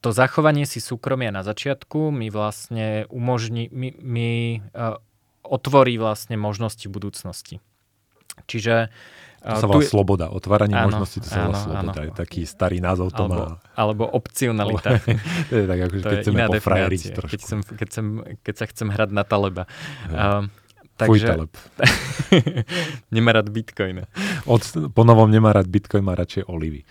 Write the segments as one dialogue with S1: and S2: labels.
S1: to zachovanie si súkromia na začiatku mi vlastne umožní, mi, mi uh, otvorí vlastne možnosti budúcnosti. Čiže
S2: to sa volá tu... sloboda, otváranie áno, možností, to sa volá sloboda. Áno. Je taký starý názov to
S1: alebo, má. Alebo opcionalita.
S2: to je tak, ako, keď chceme pofrajeriť
S1: trošku. Keď, sem, keď, sem, keď sa chcem hrať na Taleba.
S2: Ja. Uh, takže... Taleb.
S1: nemá rád Bitcoin.
S2: Od, po novom nemá rád Bitcoin, má radšej olivy.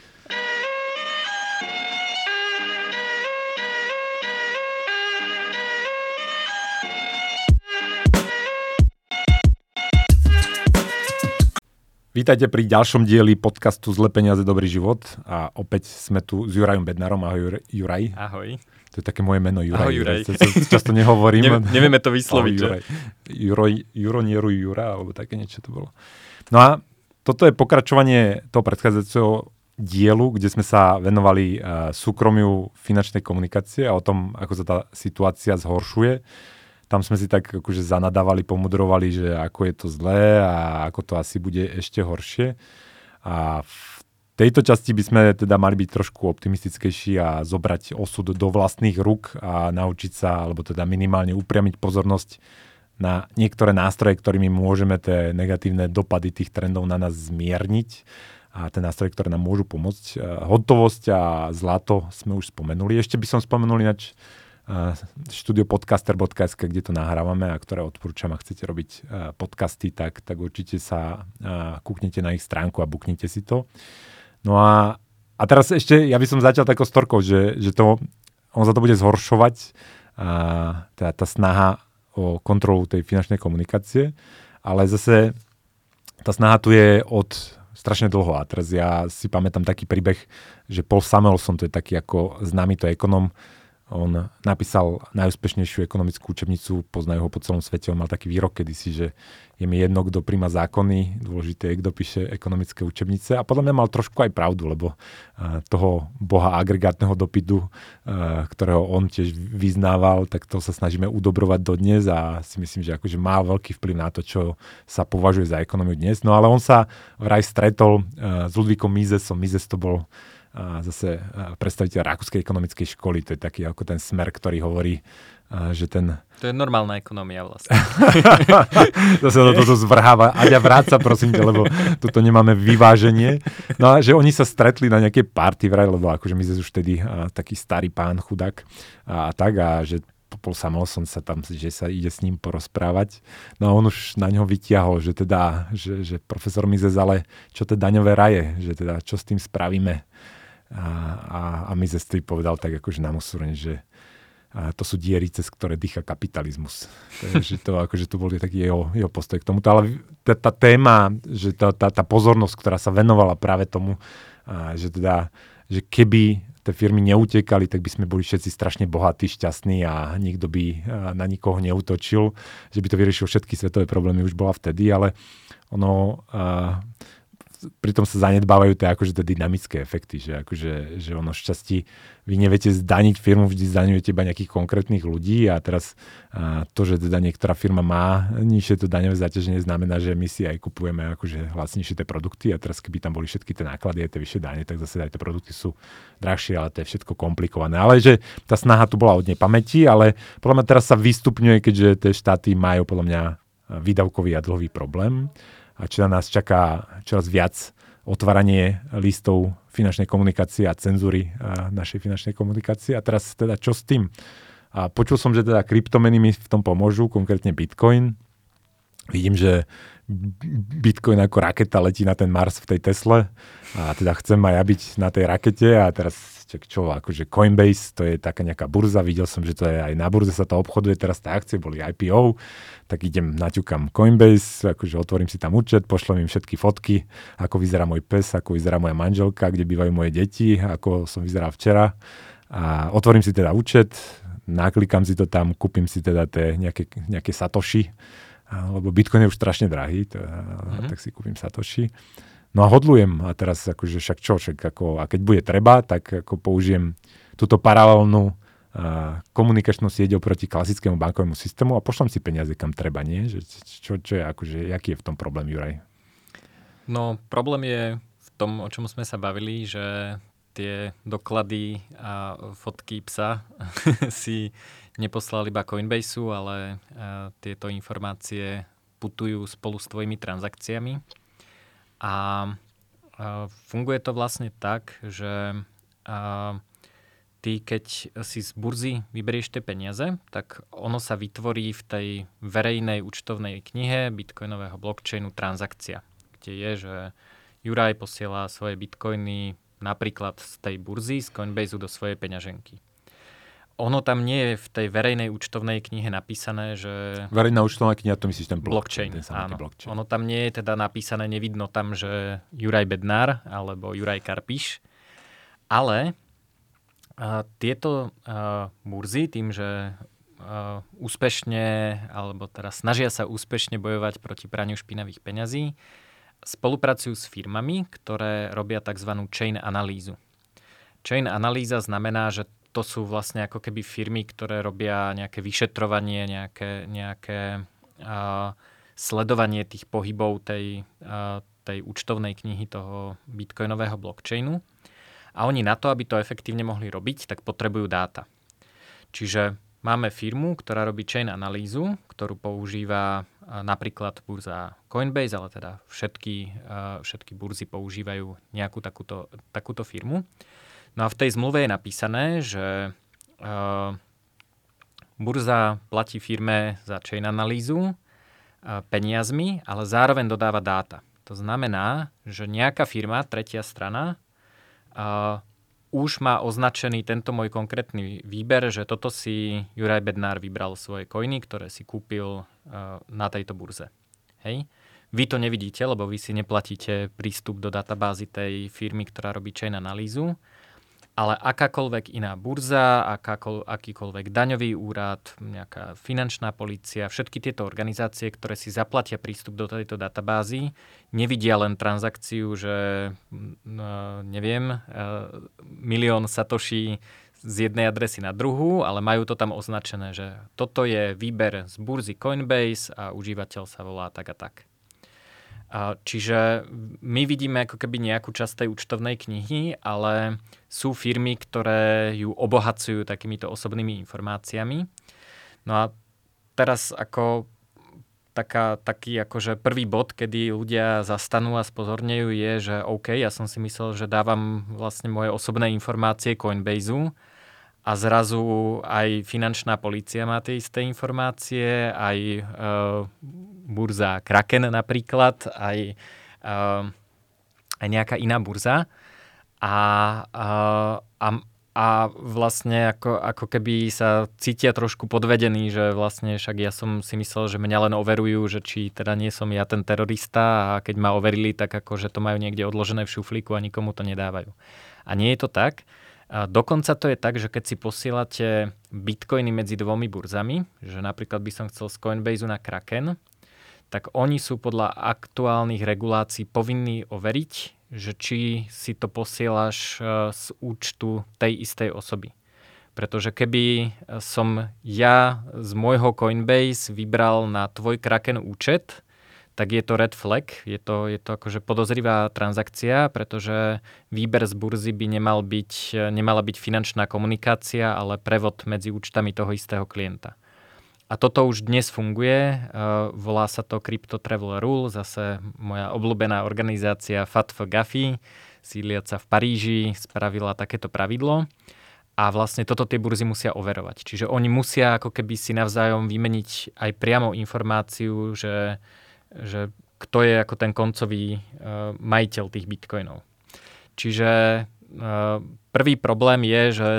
S2: Vítajte pri ďalšom dieli podcastu Zle peniaze, dobrý život. A opäť sme tu s Jurajom Bednarom. Ahoj Juraj.
S1: Ahoj.
S2: To je také moje meno Juraj.
S1: Ahoj Juraj.
S2: Často nehovorím.
S1: Ne, nevieme to vysloviť.
S2: Ahoj, Juraj. Juro, Juro, Jura, alebo také niečo to bolo. No a toto je pokračovanie toho predchádzajúceho dielu, kde sme sa venovali uh, súkromiu finančnej komunikácie a o tom, ako sa tá situácia zhoršuje tam sme si tak akože zanadávali, pomudrovali, že ako je to zlé a ako to asi bude ešte horšie. A v tejto časti by sme teda mali byť trošku optimistickejší a zobrať osud do vlastných rúk a naučiť sa, alebo teda minimálne upriamiť pozornosť na niektoré nástroje, ktorými môžeme tie negatívne dopady tých trendov na nás zmierniť a tie nástroje, ktoré nám môžu pomôcť. Hotovosť a zlato sme už spomenuli. Ešte by som spomenul ináč studiopodcaster.sk, kde to nahrávame a ktoré odporúčam, ak chcete robiť podcasty, tak, tak určite sa kúknete na ich stránku a buknite si to. No a, a teraz ešte, ja by som začal takou storkou, že, že to, on za to bude zhoršovať a, teda tá snaha o kontrolu tej finančnej komunikácie, ale zase tá snaha tu je od strašne dlho a teraz ja si pamätám taký príbeh, že Paul Samuelson, to je taký ako známy to ekonom, on napísal najúspešnejšiu ekonomickú učebnicu, poznajú ho po celom svete. On mal taký výrok kedysi, že je mi jedno, kto príjma zákony, dôležité je, kto píše ekonomické učebnice. A podľa mňa mal trošku aj pravdu, lebo toho boha agregátneho dopytu, ktorého on tiež vyznával, tak to sa snažíme udobrovať dodnes a si myslím, že akože má veľký vplyv na to, čo sa považuje za ekonómiu dnes. No ale on sa vraj stretol s Ludvíkom Mizesom. Mizes to bol zase predstaviteľ Rakúskej ekonomickej školy, to je taký ako ten smer, ktorý hovorí, že ten...
S1: To je normálna ekonomia vlastne.
S2: zase to toto zvrháva. Aďa vráca, prosím ťa, lebo tuto nemáme vyváženie. No a že oni sa stretli na nejaké party vraj, lebo akože sme už vtedy taký starý pán, chudák a, a tak a že Paul Samuelson sa tam, že sa ide s ním porozprávať. No a on už na ňo vytiahol, že teda, že, že profesor Mizes, ale čo tie daňové raje, že teda čo s tým spravíme a, a, a mi zestri povedal tak akože na Musúrne, že a to sú diery, cez ktoré dýcha kapitalizmus. Takže to, akože to bol taký jeho, jeho postoj k tomuto. Ale tá, tá téma, že tá, tá, tá pozornosť, ktorá sa venovala práve tomu, a, že teda, že keby tie firmy neutekali, tak by sme boli všetci strašne bohatí, šťastní a nikto by na nikoho neutočil, že by to vyriešilo všetky svetové problémy, už bola vtedy, ale ono, pritom sa zanedbávajú tie akože tie dynamické efekty, že akože, že ono šťastí, vy neviete zdaniť firmu, vždy zdaňujete iba nejakých konkrétnych ľudí a teraz a to, že teda niektorá firma má nižšie to daňové zaťaženie, znamená, že my si aj kupujeme akože hlasnejšie tie produkty a teraz keby tam boli všetky tie náklady a tie vyššie dane, tak zase aj tie produkty sú drahšie, ale to je všetko komplikované. Ale že tá snaha tu bola od nepamäti, ale podľa mňa teraz sa vystupňuje, keďže tie štáty majú podľa mňa výdavkový a dlhový problém a čo na nás čaká čoraz viac otváranie listov finančnej komunikácie a cenzúry a našej finančnej komunikácie. A teraz teda čo s tým? A počul som, že teda kryptomeny mi v tom pomôžu, konkrétne Bitcoin. Vidím, že Bitcoin ako raketa letí na ten Mars v tej Tesle a teda chcem aj ja byť na tej rakete a teraz čak čo, akože Coinbase, to je taká nejaká burza, videl som, že to je aj na burze sa to obchoduje, teraz tie akcie boli IPO, tak idem, naťukam Coinbase, akože otvorím si tam účet, pošlem im všetky fotky, ako vyzerá môj pes, ako vyzerá moja manželka, kde bývajú moje deti, ako som vyzeral včera a otvorím si teda účet, naklikám si to tam, kúpim si teda tie nejaké, nejaké satoshi, lebo Bitcoin je už strašne drahý, to, mm-hmm. tak si kúpim satoshi No a hodlujem a teraz akože však čo, však ako, a keď bude treba, tak ako použijem túto paralelnú uh, komunikačnú sieť oproti klasickému bankovému systému a pošlem si peniaze kam treba, nie? Že, čo, čo je, akože, aký je v tom problém, Juraj?
S1: No, problém je v tom, o čom sme sa bavili, že tie doklady a fotky psa si neposlal iba Coinbaseu, ale tieto informácie putujú spolu s tvojimi transakciami. A funguje to vlastne tak, že ty keď si z burzy vyberieš tie peniaze, tak ono sa vytvorí v tej verejnej účtovnej knihe bitcoinového blockchainu transakcia, kde je, že Juraj posiela svoje bitcoiny napríklad z tej burzy, z Coinbase do svojej peňaženky. Ono tam nie je v tej verejnej účtovnej knihe napísané, že...
S2: Verejná účtovná kniha, to myslíš ten
S1: blockchain.
S2: blockchain ten
S1: áno.
S2: blockchain.
S1: Ono tam nie je teda napísané, nevidno tam, že Juraj Bednár alebo Juraj Karpiš, ale a tieto uh, burzy tým, že uh, úspešne, alebo teraz snažia sa úspešne bojovať proti praniu špinavých peňazí, spolupracujú s firmami, ktoré robia tzv. chain analýzu. Chain analýza znamená, že to sú vlastne ako keby firmy, ktoré robia nejaké vyšetrovanie, nejaké, nejaké uh, sledovanie tých pohybov tej, uh, tej účtovnej knihy toho bitcoinového blockchainu. A oni na to, aby to efektívne mohli robiť, tak potrebujú dáta. Čiže máme firmu, ktorá robí chain analýzu, ktorú používa napríklad burza Coinbase, ale teda všetky, všetky burzy používajú nejakú takúto, takúto firmu. No a v tej zmluve je napísané, že burza platí firme za chain analýzu peniazmi, ale zároveň dodáva dáta. To znamená, že nejaká firma, tretia strana, uh, už má označený tento môj konkrétny výber, že toto si Juraj Bednár vybral svoje coiny, ktoré si kúpil uh, na tejto burze. Hej? Vy to nevidíte, lebo vy si neplatíte prístup do databázy tej firmy, ktorá robí chain analýzu ale akákoľvek iná burza, akákoľ, akýkoľvek daňový úrad, nejaká finančná policia, všetky tieto organizácie, ktoré si zaplatia prístup do tejto databázy, nevidia len transakciu, že neviem, e, milión satoší z jednej adresy na druhú, ale majú to tam označené, že toto je výber z burzy Coinbase a užívateľ sa volá tak a tak. Čiže my vidíme ako keby nejakú časť tej účtovnej knihy, ale sú firmy, ktoré ju obohacujú takýmito osobnými informáciami. No a teraz ako taká, taký akože prvý bod, kedy ľudia zastanú a spozornejú je, že OK, ja som si myslel, že dávam vlastne moje osobné informácie Coinbaseu a zrazu aj finančná policia má tie isté informácie, aj e, burza Kraken napríklad, aj, e, aj nejaká iná burza. A, a, a, vlastne ako, ako keby sa cítia trošku podvedení, že vlastne však ja som si myslel, že mňa len overujú, že či teda nie som ja ten terorista a keď ma overili, tak ako, že to majú niekde odložené v šuflíku a nikomu to nedávajú. A nie je to tak. Dokonca to je tak, že keď si posielate bitcoiny medzi dvomi burzami, že napríklad by som chcel z Coinbase na Kraken, tak oni sú podľa aktuálnych regulácií povinní overiť, že či si to posielaš e, z účtu tej istej osoby. Pretože keby som ja z môjho Coinbase vybral na tvoj Kraken účet, tak je to red flag, je to, je to akože podozrivá transakcia, pretože výber z burzy by nemal byť, nemala byť finančná komunikácia, ale prevod medzi účtami toho istého klienta. A toto už dnes funguje, uh, volá sa to Crypto Travel Rule, zase moja obľúbená organizácia FATF Gafi, sídliaca v Paríži, spravila takéto pravidlo. A vlastne toto tie burzy musia overovať. Čiže oni musia ako keby si navzájom vymeniť aj priamo informáciu, že že kto je ako ten koncový uh, majiteľ tých bitcoinov. Čiže uh, prvý problém je, že,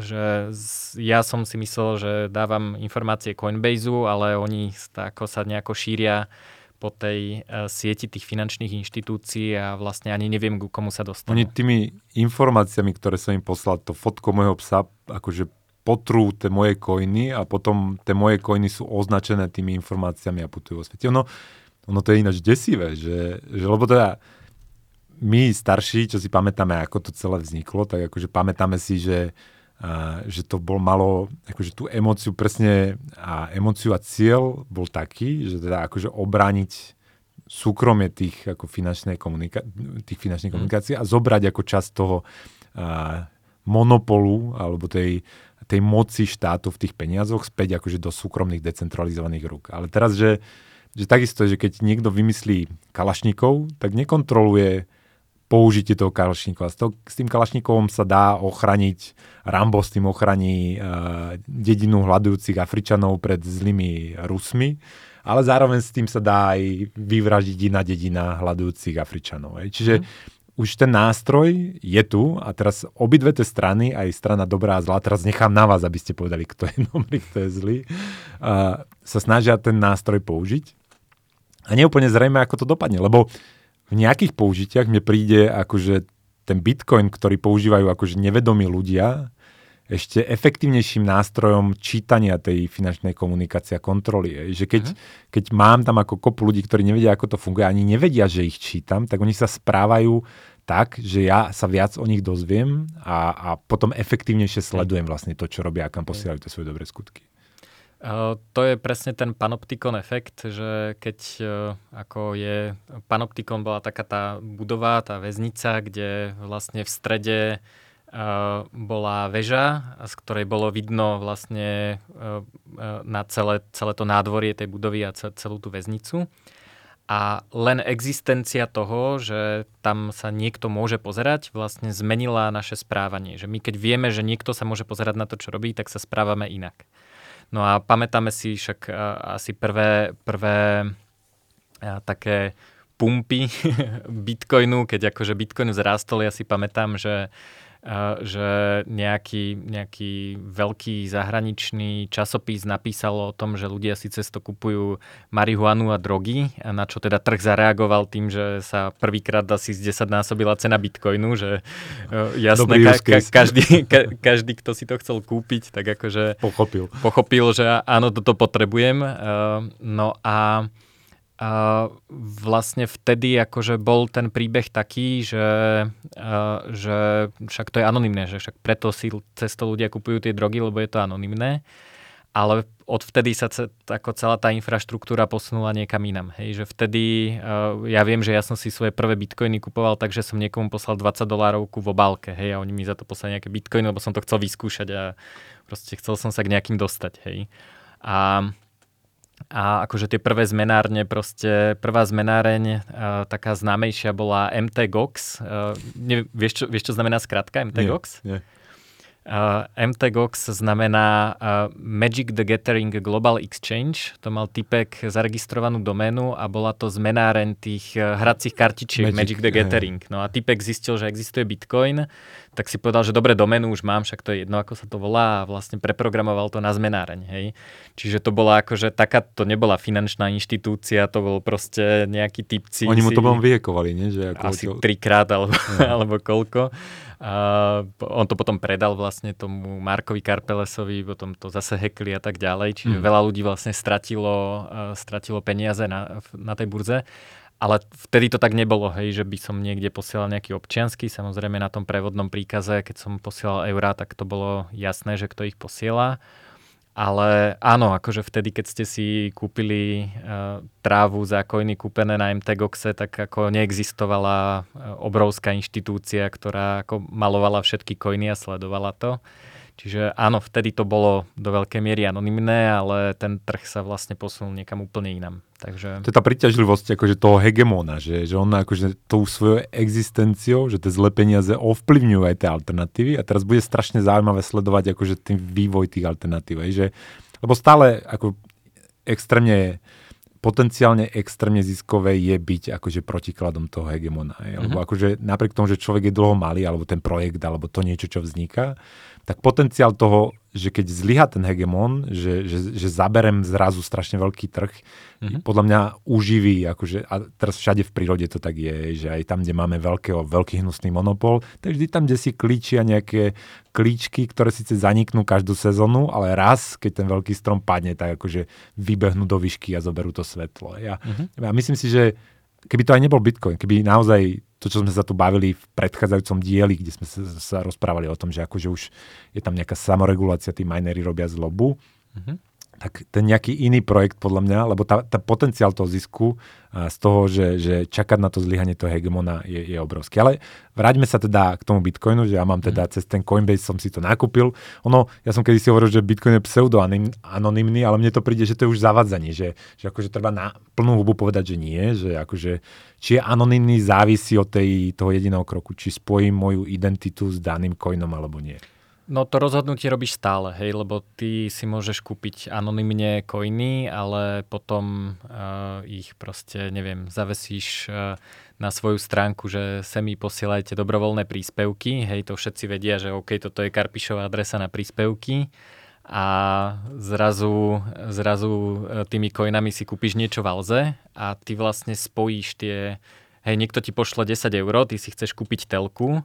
S1: že ja som si myslel, že dávam informácie Coinbaseu, ale oni ako sa nejako šíria po tej uh, sieti tých finančných inštitúcií a vlastne ani neviem, ku komu sa dostanú.
S2: Oni tými informáciami, ktoré som im poslal, to fotko môjho psa, akože potrú tie moje coiny a potom tie moje coiny sú označené tými informáciami a putujú vo svete. Ono, ono to je ináč desivé, že, že lebo teda my starší, čo si pamätáme, ako to celé vzniklo, tak akože pamätáme si, že, a, že to bol malo, akože tú emóciu presne a emóciu a cieľ bol taký, že teda akože obrániť súkromie tých, ako finančnej komunika- tých finančných mm. komunikácií a zobrať ako časť toho a, monopolu alebo tej, tej moci štátu v tých peniazoch späť akože do súkromných decentralizovaných rúk. Ale teraz, že, že takisto, že keď niekto vymyslí kalašníkov, tak nekontroluje použitie toho kalašníkova. S, to, s tým kalašníkovom sa dá ochraniť, Rambo s tým ochraní uh, dedinu hľadujúcich Afričanov pred zlými Rusmi, ale zároveň s tým sa dá aj vyvražiť iná dedina hľadujúcich Afričanov. Aj. Čiže mm už ten nástroj je tu a teraz obidve tie strany, aj strana dobrá a zlá, teraz nechám na vás, aby ste povedali, kto je dobrý, kto je zlý, uh, sa snažia ten nástroj použiť. A neúplne zrejme, ako to dopadne, lebo v nejakých použitiach mne príde akože ten bitcoin, ktorý používajú akože nevedomí ľudia, ešte efektívnejším nástrojom čítania tej finančnej komunikácie a kontroly. Je. Že keď, uh-huh. keď mám tam ako kopu ľudí, ktorí nevedia, ako to funguje, ani nevedia, že ich čítam, tak oni sa správajú tak, že ja sa viac o nich dozviem a, a potom efektívnejšie sledujem vlastne to, čo robia a kam posielajú tie svoje dobré skutky.
S1: Uh, to je presne ten panoptikon efekt, že keď uh, ako je, panoptikon bola taká tá budova, tá väznica, kde vlastne v strede uh, bola väža, z ktorej bolo vidno vlastne na celé, celé to nádvorie tej budovy a celú tú väznicu a len existencia toho, že tam sa niekto môže pozerať, vlastne zmenila naše správanie. Že my keď vieme, že niekto sa môže pozerať na to, čo robí, tak sa správame inak. No a pamätáme si však asi prvé, prvé také pumpy Bitcoinu, keď akože Bitcoin zrástol, ja si pamätám, že že nejaký, nejaký veľký zahraničný časopis napísal o tom, že ľudia si cesto kupujú marihuanu a drogy, na čo teda trh zareagoval tým, že sa prvýkrát asi z 10 násobila cena bitcoinu, že uh, jasné, ka, ka, každý, ka, každý, kto si to chcel kúpiť, tak akože
S2: pochopil,
S1: pochopil že áno, toto potrebujem. Uh, no a a vlastne vtedy akože bol ten príbeh taký, že, že však to je anonymné, že však preto si cez to ľudia kupujú tie drogy, lebo je to anonymné. Ale odvtedy sa ce, ako celá tá infraštruktúra posunula niekam inam. Hej, že vtedy, ja viem, že ja som si svoje prvé bitcoiny kupoval tak, že som niekomu poslal 20 dolárovku v obálke, hej, a oni mi za to poslali nejaké bitcoiny, lebo som to chcel vyskúšať a proste chcel som sa k nejakým dostať, hej. A a akože tie prvé zmenárne, proste prvá zmenáreň, uh, taká známejšia bola MTGOX. Uh, ne, vieš, čo, vieš, čo znamená skratka MTGOX?
S2: Nie, nie.
S1: Uh, MTGOX znamená uh, Magic the Gathering Global Exchange. To mal typek zaregistrovanú doménu a bola to zmenáren tých uh, hracích kartičiek Magic, Magic the Gathering. No a typek zistil, že existuje Bitcoin, tak si povedal, že dobre, doménu už mám, však to je jedno, ako sa to volá a vlastne preprogramoval to na zmenáreň. Hej. Čiže to bola akože taká, to nebola finančná inštitúcia, to bol proste nejaký typci.
S2: Oni mu to bol vyjekovali, nie? Že ako
S1: asi trikrát alebo, alebo koľko. A on to potom predal vlastne tomu Markovi Karpelesovi, potom to zase hekli a tak ďalej. Čiže mm. veľa ľudí vlastne stratilo, uh, stratilo peniaze na, na tej burze. Ale vtedy to tak nebolo, hej, že by som niekde posielal nejaký občiansky. Samozrejme na tom prevodnom príkaze, keď som posielal eurá, tak to bolo jasné, že kto ich posiela. Ale áno, akože vtedy, keď ste si kúpili uh, trávu za coiny kúpené na MTGOXe, tak ako neexistovala uh, obrovská inštitúcia, ktorá ako malovala všetky coiny a sledovala to. Čiže áno, vtedy to bolo do veľkej miery anonymné, ale ten trh sa vlastne posunul niekam úplne inam. Takže...
S2: To je tá priťažlivosť akože toho hegemóna, že, že on akože tou svojou existenciou, že tie zlé peniaze ovplyvňujú aj tie alternatívy a teraz bude strašne zaujímavé sledovať akože ten vývoj tých alternatív. Aj, že, lebo stále ako extrémne potenciálne extrémne ziskové je byť akože protikladom toho hegemona. Mm-hmm. Lebo akože napriek tomu, že človek je dlho malý, alebo ten projekt, alebo to niečo, čo vzniká, tak potenciál toho, že keď zlyha ten hegemon, že, že, že zaberem zrazu strašne veľký trh, mm-hmm. podľa mňa uživí, akože, a teraz všade v prírode to tak je, že aj tam, kde máme veľkého, veľký hnusný monopol, tak vždy tam, kde si klíčia nejaké klíčky, ktoré síce zaniknú každú sezónu, ale raz, keď ten veľký strom padne, tak akože vybehnú do výšky a zoberú to svetlo. Ja, mm-hmm. ja myslím si, že keby to aj nebol Bitcoin, keby naozaj to, čo sme sa tu bavili v predchádzajúcom dieli, kde sme sa, sa rozprávali o tom, že akože už je tam nejaká samoregulácia, tí minery robia zlobu, mm-hmm. Tak ten nejaký iný projekt podľa mňa, lebo tá, tá potenciál toho zisku z toho, že, že čakať na to zlyhanie toho hegemona je, je obrovský. Ale vráťme sa teda k tomu Bitcoinu, že ja mám teda mm. cez ten Coinbase som si to nakúpil. Ono, ja som kedy si hovoril, že Bitcoin je pseudo-anonymný, ale mne to príde, že to je už zavadzanie, že, že akože treba na plnú hubu povedať, že nie, že akože či je anonymný závisí od tej, toho jediného kroku, či spojím moju identitu s daným coinom alebo nie.
S1: No to rozhodnutie robíš stále, hej, lebo ty si môžeš kúpiť anonymne coiny, ale potom uh, ich proste, neviem, zavesíš uh, na svoju stránku, že sa mi posielajte dobrovoľné príspevky, hej, to všetci vedia, že OK, toto je Karpišová adresa na príspevky a zrazu, zrazu uh, tými coinami si kúpiš niečo v Alze a ty vlastne spojíš tie, hej, niekto ti pošle 10 eur, ty si chceš kúpiť telku,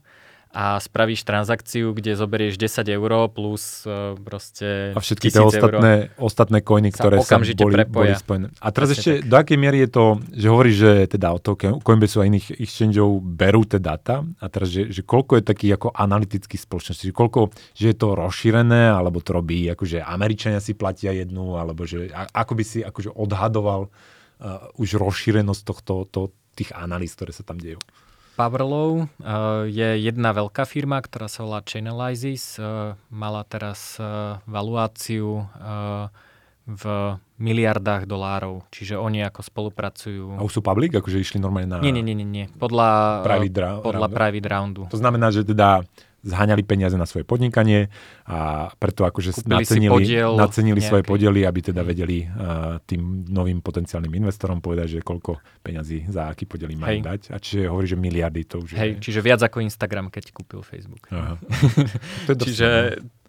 S1: a spravíš transakciu, kde zoberieš 10 eur plus uh, proste
S2: A všetky tie ostatné, euro ostatné coiny, ktoré sa boli, boli spojené. A teraz Presne ešte, tak. do akej miery je to, že hovoríš, že teda od toho Coinbase a iných exchangeov berú tie data a teraz, že, že koľko je takých ako analytických spoločností, že koľko, že je to rozšírené, alebo to robí, akože Američania si platia jednu, alebo že ako by si akože odhadoval uh, už rozšírenosť tohto, to, tých analýz, ktoré sa tam dejú.
S1: Powerlow uh, je jedna veľká firma, ktorá sa volá Chainalysis. Uh, mala teraz uh, valuáciu v miliardách dolárov, čiže oni ako spolupracujú.
S2: A už sú public, akože išli normálne na...
S1: Nie, nie, nie, nie. Podľa,
S2: private, ra-
S1: podľa private roundu.
S2: To znamená, že teda zháňali peniaze na svoje podnikanie a preto akože Kúpili nacenili, podiel, nacenili nejaký... svoje podiely, aby teda vedeli uh, tým novým potenciálnym investorom povedať, že koľko peňazí za aký podiel majú Hej. dať. A čiže hovorí, že miliardy to už
S1: Hej, je. čiže viac ako Instagram, keď kúpil Facebook. Aha. to je čiže,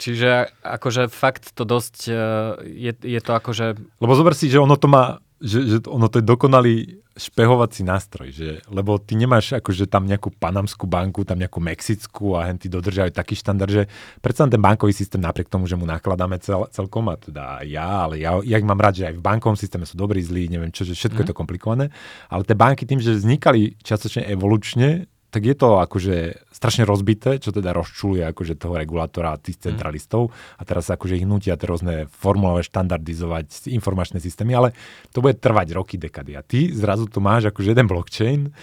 S1: čiže akože fakt to dosť, uh, je, je to akože...
S2: Lebo zober si, že ono to má že, že ono to je dokonalý špehovací nástroj, že, lebo ty nemáš akože tam nejakú panamskú banku, tam nejakú mexickú a hen ty dodržiavajú taký štandard, že predsa ten bankový systém napriek tomu, že mu nakladáme cel, celkom a teda ja, ale ja, ja ich mám rád, že aj v bankovom systéme sú dobrí, zlí, neviem čo, že všetko mm. je to komplikované, ale tie banky tým, že vznikali častočne evolučne, tak je to akože strašne rozbité, čo teda rozčuluje akože toho regulátora a tých mhm. centralistov a teraz akože ich nutia tie rôzne formulové štandardizovať informačné systémy, ale to bude trvať roky, dekady. A ty zrazu tu máš akože jeden blockchain,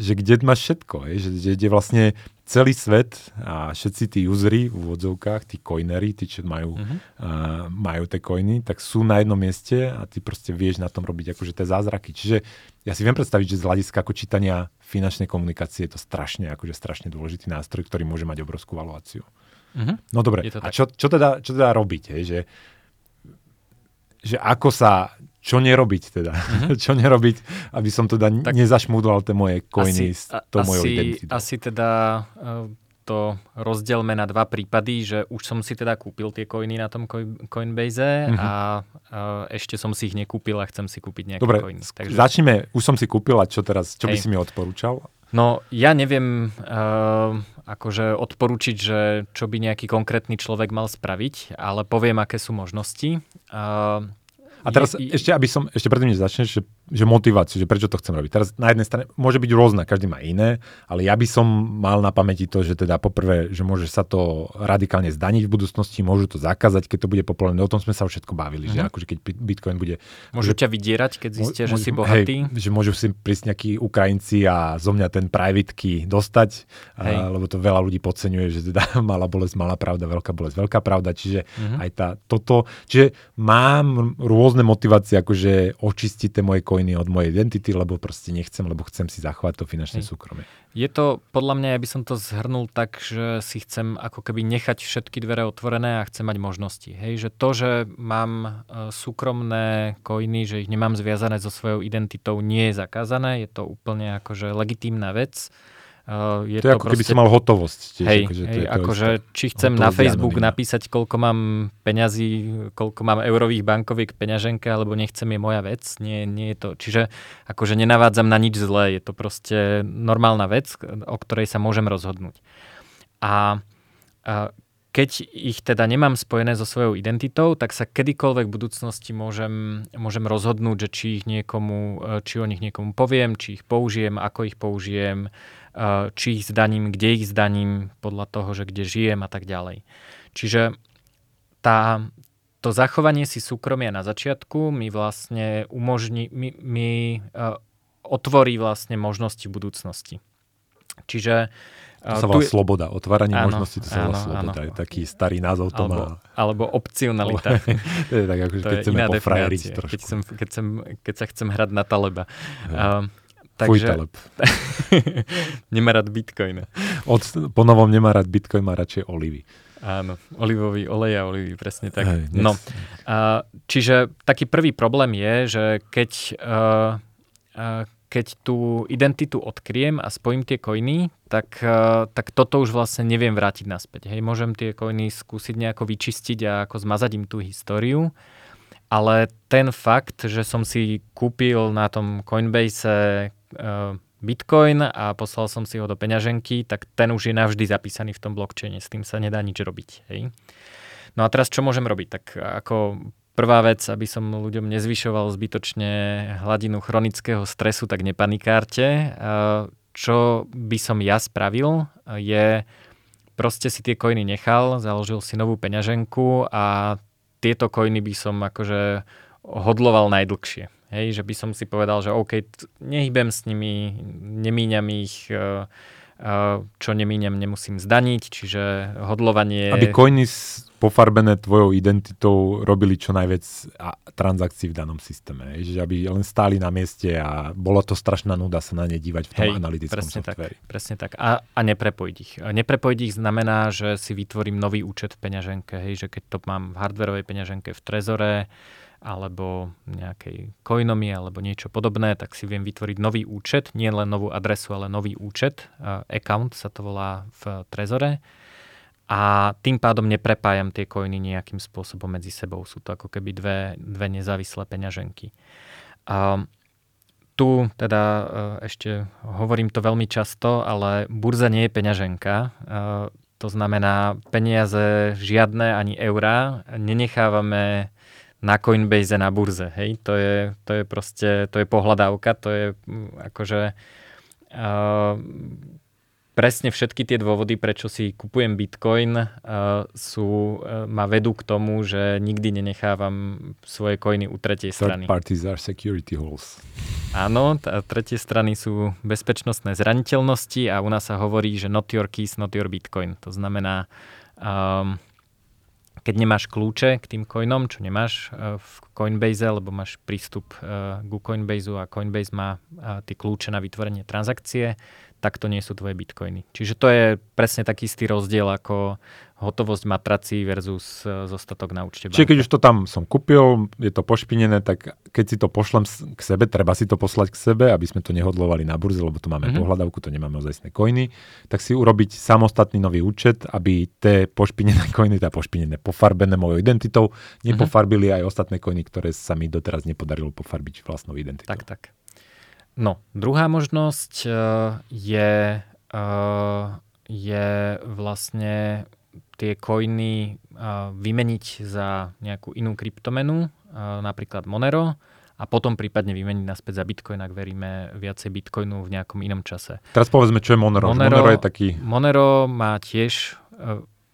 S2: že kde máš všetko, je, že, že, kde vlastne celý svet a všetci tí usery v úvodzovkách, tí coinery, tí, čo majú, uh-huh. uh, majú tie coiny, tak sú na jednom mieste a ty proste vieš na tom robiť akože tie zázraky. Čiže ja si viem predstaviť, že z hľadiska ako čítania finančnej komunikácie je to strašne, akože strašne dôležitý nástroj, ktorý môže mať obrovskú valuáciu. Uh-huh. No dobre, a čo, čo, teda, čo teda robiť? Je, že, že ako sa čo nerobiť teda. Mm-hmm. čo nerobiť, aby som teda tak nezašmúdoval tie moje coiny s tou mojou identitou.
S1: Asi teda uh, to rozdelme na dva prípady, že už som si teda kúpil tie coiny na tom Coinbase mm-hmm. a uh, ešte som si ich nekúpil a chcem si kúpiť nejaké
S2: Dobre,
S1: coiny.
S2: Takže... začneme, už som si kúpil a čo teraz, čo Hej. by si mi odporúčal?
S1: No, ja neviem uh, akože odporučiť, že čo by nejaký konkrétny človek mal spraviť, ale poviem, aké sú možnosti. Uh,
S2: a teraz je, ešte, aby som, ešte predtým, než začneš, že, že motiváciu, že prečo to chcem robiť. Teraz na jednej strane môže byť rôzna, každý má iné, ale ja by som mal na pamäti to, že teda poprvé, že môže sa to radikálne zdaniť v budúcnosti, môžu to zakázať, keď to bude populárne. O tom sme sa všetko bavili, uh-huh. že mhm. akože keď Bitcoin bude...
S1: Môžu že, ťa vydierať, keď zistia, že si bohatý.
S2: Hej, že môžu si prísť nejakí Ukrajinci a zo mňa ten private key dostať, a, lebo to veľa ľudí podceňuje, že teda malá bolesť, malá pravda, veľká bolesť, veľká pravda. Čiže uh-huh. aj tá, toto, čiže mám rôzne rôzne motivácie, akože očistiť tie moje coiny od mojej identity, lebo proste nechcem, lebo chcem si zachovať to finančné Hej. súkromie.
S1: Je to, podľa mňa, ja by som to zhrnul tak, že si chcem ako keby nechať všetky dvere otvorené a chcem mať možnosti. Hej, že to, že mám e, súkromné coiny, že ich nemám zviazané so svojou identitou, nie je zakázané, je to úplne akože legitímna vec
S2: Uh, je to, je to ako proste... keby som mal hotovosť.
S1: Tiež, hej, akože hej, akože či chcem na Facebook anonimne. napísať, koľko mám peňazí, koľko mám eurových bankoviek peňaženke, alebo nechcem je moja vec. Nie, nie je to. Čiže akože nenavádzam na nič zlé. Je to proste normálna vec, o ktorej sa môžem rozhodnúť. A, a keď ich teda nemám spojené so svojou identitou, tak sa kedykoľvek v budúcnosti môžem, môžem rozhodnúť, že či ich niekomu, či o nich niekomu poviem, či ich použijem, ako ich použijem, Eh, či ich zdaním, kde ich zdaním, podľa toho, že kde žijem a tak ďalej. Čiže tá, to zachovanie si súkromia na začiatku mi vlastne umožní, mi, mi uh, otvorí vlastne možnosti budúcnosti. Čiže
S2: to sa volá tu... sloboda. Otváranie áno, možností, to sa volá sloboda. Áno. Je taký starý názov to
S1: alebo,
S2: má.
S1: Alebo opcionalita.
S2: to je tak, ako, keď chceme pofrajeriť trošku.
S1: Keď, sem, keď, sem, keď sa chcem hrať na Taleba.
S2: Uh, takže... Taleb.
S1: nemá rád bitcoin.
S2: Od, po novom nemá rád bitcoin, má radšej olivy.
S1: Áno, olivový olej a olivy, presne tak. Hej, no, čiže taký prvý problém je, že keď uh, uh, keď tú identitu odkriem a spojím tie koiny, tak, tak toto už vlastne neviem vrátiť naspäť. Hej, môžem tie koiny skúsiť nejako vyčistiť a ako zmazať im tú históriu, ale ten fakt, že som si kúpil na tom Coinbase Bitcoin a poslal som si ho do peňaženky, tak ten už je navždy zapísaný v tom blockchaine, s tým sa nedá nič robiť. Hej. No a teraz čo môžem robiť? Tak ako Prvá vec, aby som ľuďom nezvyšoval zbytočne hladinu chronického stresu, tak nepanikárte. Čo by som ja spravil, je proste si tie koiny nechal, založil si novú peňaženku a tieto koiny by som akože hodloval najdlhšie. Hej, že by som si povedal, že OK, nehybem s nimi, nemíňam ich, e, e, čo nemíňam, nemusím zdaniť, čiže hodlovanie...
S2: Aby koiny pofarbené tvojou identitou robili čo najviac transakcií v danom systéme. Že aby len stáli na mieste a bolo to strašná nuda sa na ne dívať v tom Hej, analytickom
S1: presne
S2: softveri.
S1: Tak, presne tak. A, a neprepojiť ich. Neprepojiť ich znamená, že si vytvorím nový účet v peňaženke. Hej, že keď to mám v hardverovej peňaženke v Trezore, alebo nejakej coinomy alebo niečo podobné, tak si viem vytvoriť nový účet, nie len novú adresu, ale nový účet. Uh, account sa to volá v Trezore a tým pádom neprepájam tie koiny nejakým spôsobom medzi sebou. Sú to ako keby dve, dve nezávislé peňaženky. A tu teda e, ešte hovorím to veľmi často, ale burza nie je peňaženka. E, to znamená, peniaze žiadne ani eurá nenechávame na Coinbase na burze. Hej? To, je, to je proste, to je pohľadávka, to je akože uh, presne všetky tie dôvody, prečo si kupujem Bitcoin, uh, sú, uh, ma vedú k tomu, že nikdy nenechávam svoje koiny u tretej strany.
S2: Third parties are security holes.
S1: Áno, tá, tretie strany sú bezpečnostné zraniteľnosti a u nás sa hovorí, že not your keys, not your Bitcoin. To znamená, um, keď nemáš kľúče k tým coinom, čo nemáš uh, v Coinbase, lebo máš prístup uh, ku Coinbase a Coinbase má uh, tie kľúče na vytvorenie transakcie, tak to nie sú tvoje bitcoiny. Čiže to je presne taký istý rozdiel ako hotovosť matrací versus e, zostatok na účte
S2: Čiže keď už to tam som kúpil, je to pošpinené, tak keď si to pošlem k sebe, treba si to poslať k sebe, aby sme to nehodlovali na burze, lebo tu máme mm-hmm. pohľadavku, to nemáme ozajstné koiny, tak si urobiť samostatný nový účet, aby tie pošpinené koiny, tá pošpinené, pofarbené mojou identitou, nepofarbili mm-hmm. aj ostatné koiny, ktoré sa mi doteraz nepodarilo pofarbiť vlastnou identitou.
S1: Tak, tak. No, druhá možnosť uh, je, uh, je vlastne tie coiny uh, vymeniť za nejakú inú kryptomenu, napríklad Monero, a potom prípadne vymeniť naspäť za Bitcoin, ak veríme viacej Bitcoinu v nejakom inom čase.
S2: Teraz povedzme, čo je Monero. Monero, Monero je taký...
S1: Monero má tiež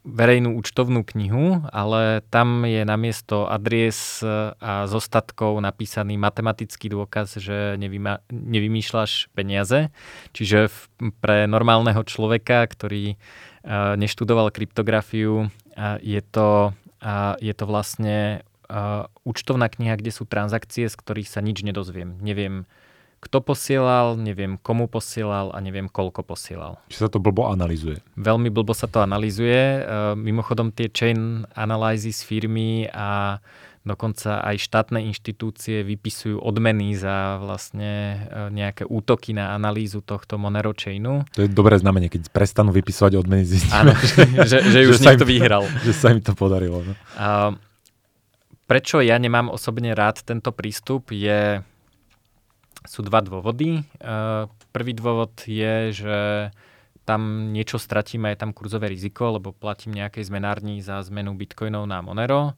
S1: verejnú účtovnú knihu, ale tam je namiesto adries a zostatkov napísaný matematický dôkaz, že nevyma, nevymýšľaš peniaze. Čiže v, pre normálneho človeka, ktorý uh, neštudoval kryptografiu, uh, je, to, uh, je to vlastne uh, účtovná kniha, kde sú transakcie, z ktorých sa nič nedozviem. Neviem, kto posielal, neviem komu posielal a neviem koľko posielal.
S2: Či sa to blbo analizuje?
S1: Veľmi blbo sa to analizuje. Uh, mimochodom tie chain analysis firmy a dokonca aj štátne inštitúcie vypisujú odmeny za vlastne uh, nejaké útoky na analýzu tohto Monero chainu.
S2: To je dobré znamenie, keď prestanú vypisovať odmeny
S1: zistia. Áno, že, že, že už niekto im, vyhral.
S2: Že sa im to podarilo. No.
S1: Uh, prečo ja nemám osobne rád tento prístup je sú dva dôvody. Prvý dôvod je, že tam niečo stratím a je tam kurzové riziko, lebo platím nejakej zmenárni za zmenu bitcoinov na Monero.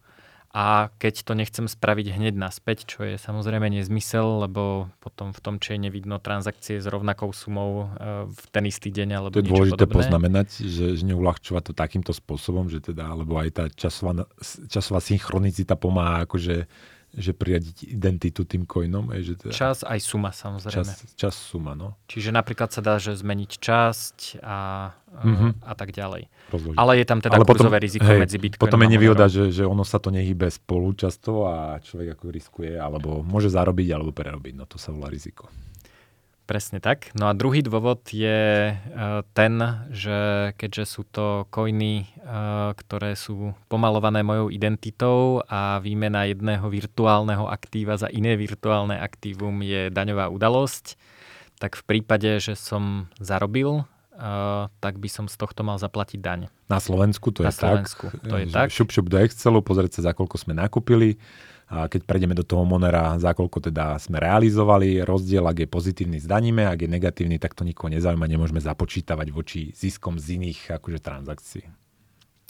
S1: a keď to nechcem spraviť hneď naspäť, čo je samozrejme nezmysel, lebo potom v tom chaine vidno transakcie s rovnakou sumou e, v ten istý deň alebo
S2: To je dôležité podobné. poznamenať, že, že neulahčovať to takýmto spôsobom, že teda, alebo aj tá časová, časová synchronicita pomáha akože že priradiť identitu tým coinom.
S1: Je,
S2: že
S1: teda čas aj suma samozrejme.
S2: Čas, čas suma, no.
S1: Čiže napríklad sa dá, že zmeniť časť a, mm-hmm. a tak ďalej. Rozložiť. Ale je tam teda Ale kurzové potom, riziko hej, medzi Bitcoinom
S2: Potom je nevýhoda, že, že ono sa to nehybe spolu často a človek ako riskuje, alebo môže zarobiť, alebo prerobiť. No to sa volá riziko.
S1: Presne tak. No a druhý dôvod je uh, ten, že keďže sú to coiny, uh, ktoré sú pomalované mojou identitou a výmena jedného virtuálneho aktíva za iné virtuálne aktívum je daňová udalosť, tak v prípade, že som zarobil, uh, tak by som z tohto mal zaplatiť daň.
S2: Na Slovensku to
S1: Na
S2: je
S1: Slovensku
S2: tak.
S1: to je tak.
S2: Šup, šup do Excelu, pozrieť sa, za koľko sme nakúpili a keď prejdeme do toho Monera, za koľko teda sme realizovali, rozdiel, ak je pozitívny, zdaníme, ak je negatívny, tak to nikoho nezaujíma, nemôžeme započítavať voči ziskom z iných akože, transakcií.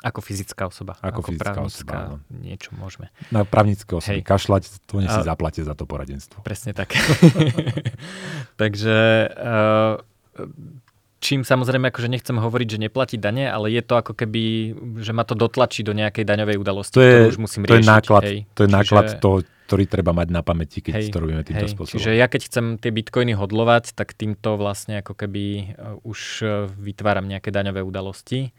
S1: Ako fyzická osoba.
S2: Ako, ako fyzická osoba. No.
S1: Niečo môžeme.
S2: Na právnické osoby Hej. kašľať, to si zaplatie za to poradenstvo.
S1: Presne tak. Takže uh, čím samozrejme akože nechcem hovoriť, že neplatí dane, ale je to ako keby, že ma to dotlačí do nejakej daňovej udalosti,
S2: to je,
S1: už musím
S2: to
S1: riešiť.
S2: Je náklad, hej. To je Čiže... náklad toho, ktorý treba mať na pamäti, keď hej, to robíme týmto hej. spôsobom.
S1: Čiže ja keď chcem tie bitcoiny hodlovať, tak týmto vlastne ako keby uh, už uh, vytváram nejaké daňové udalosti.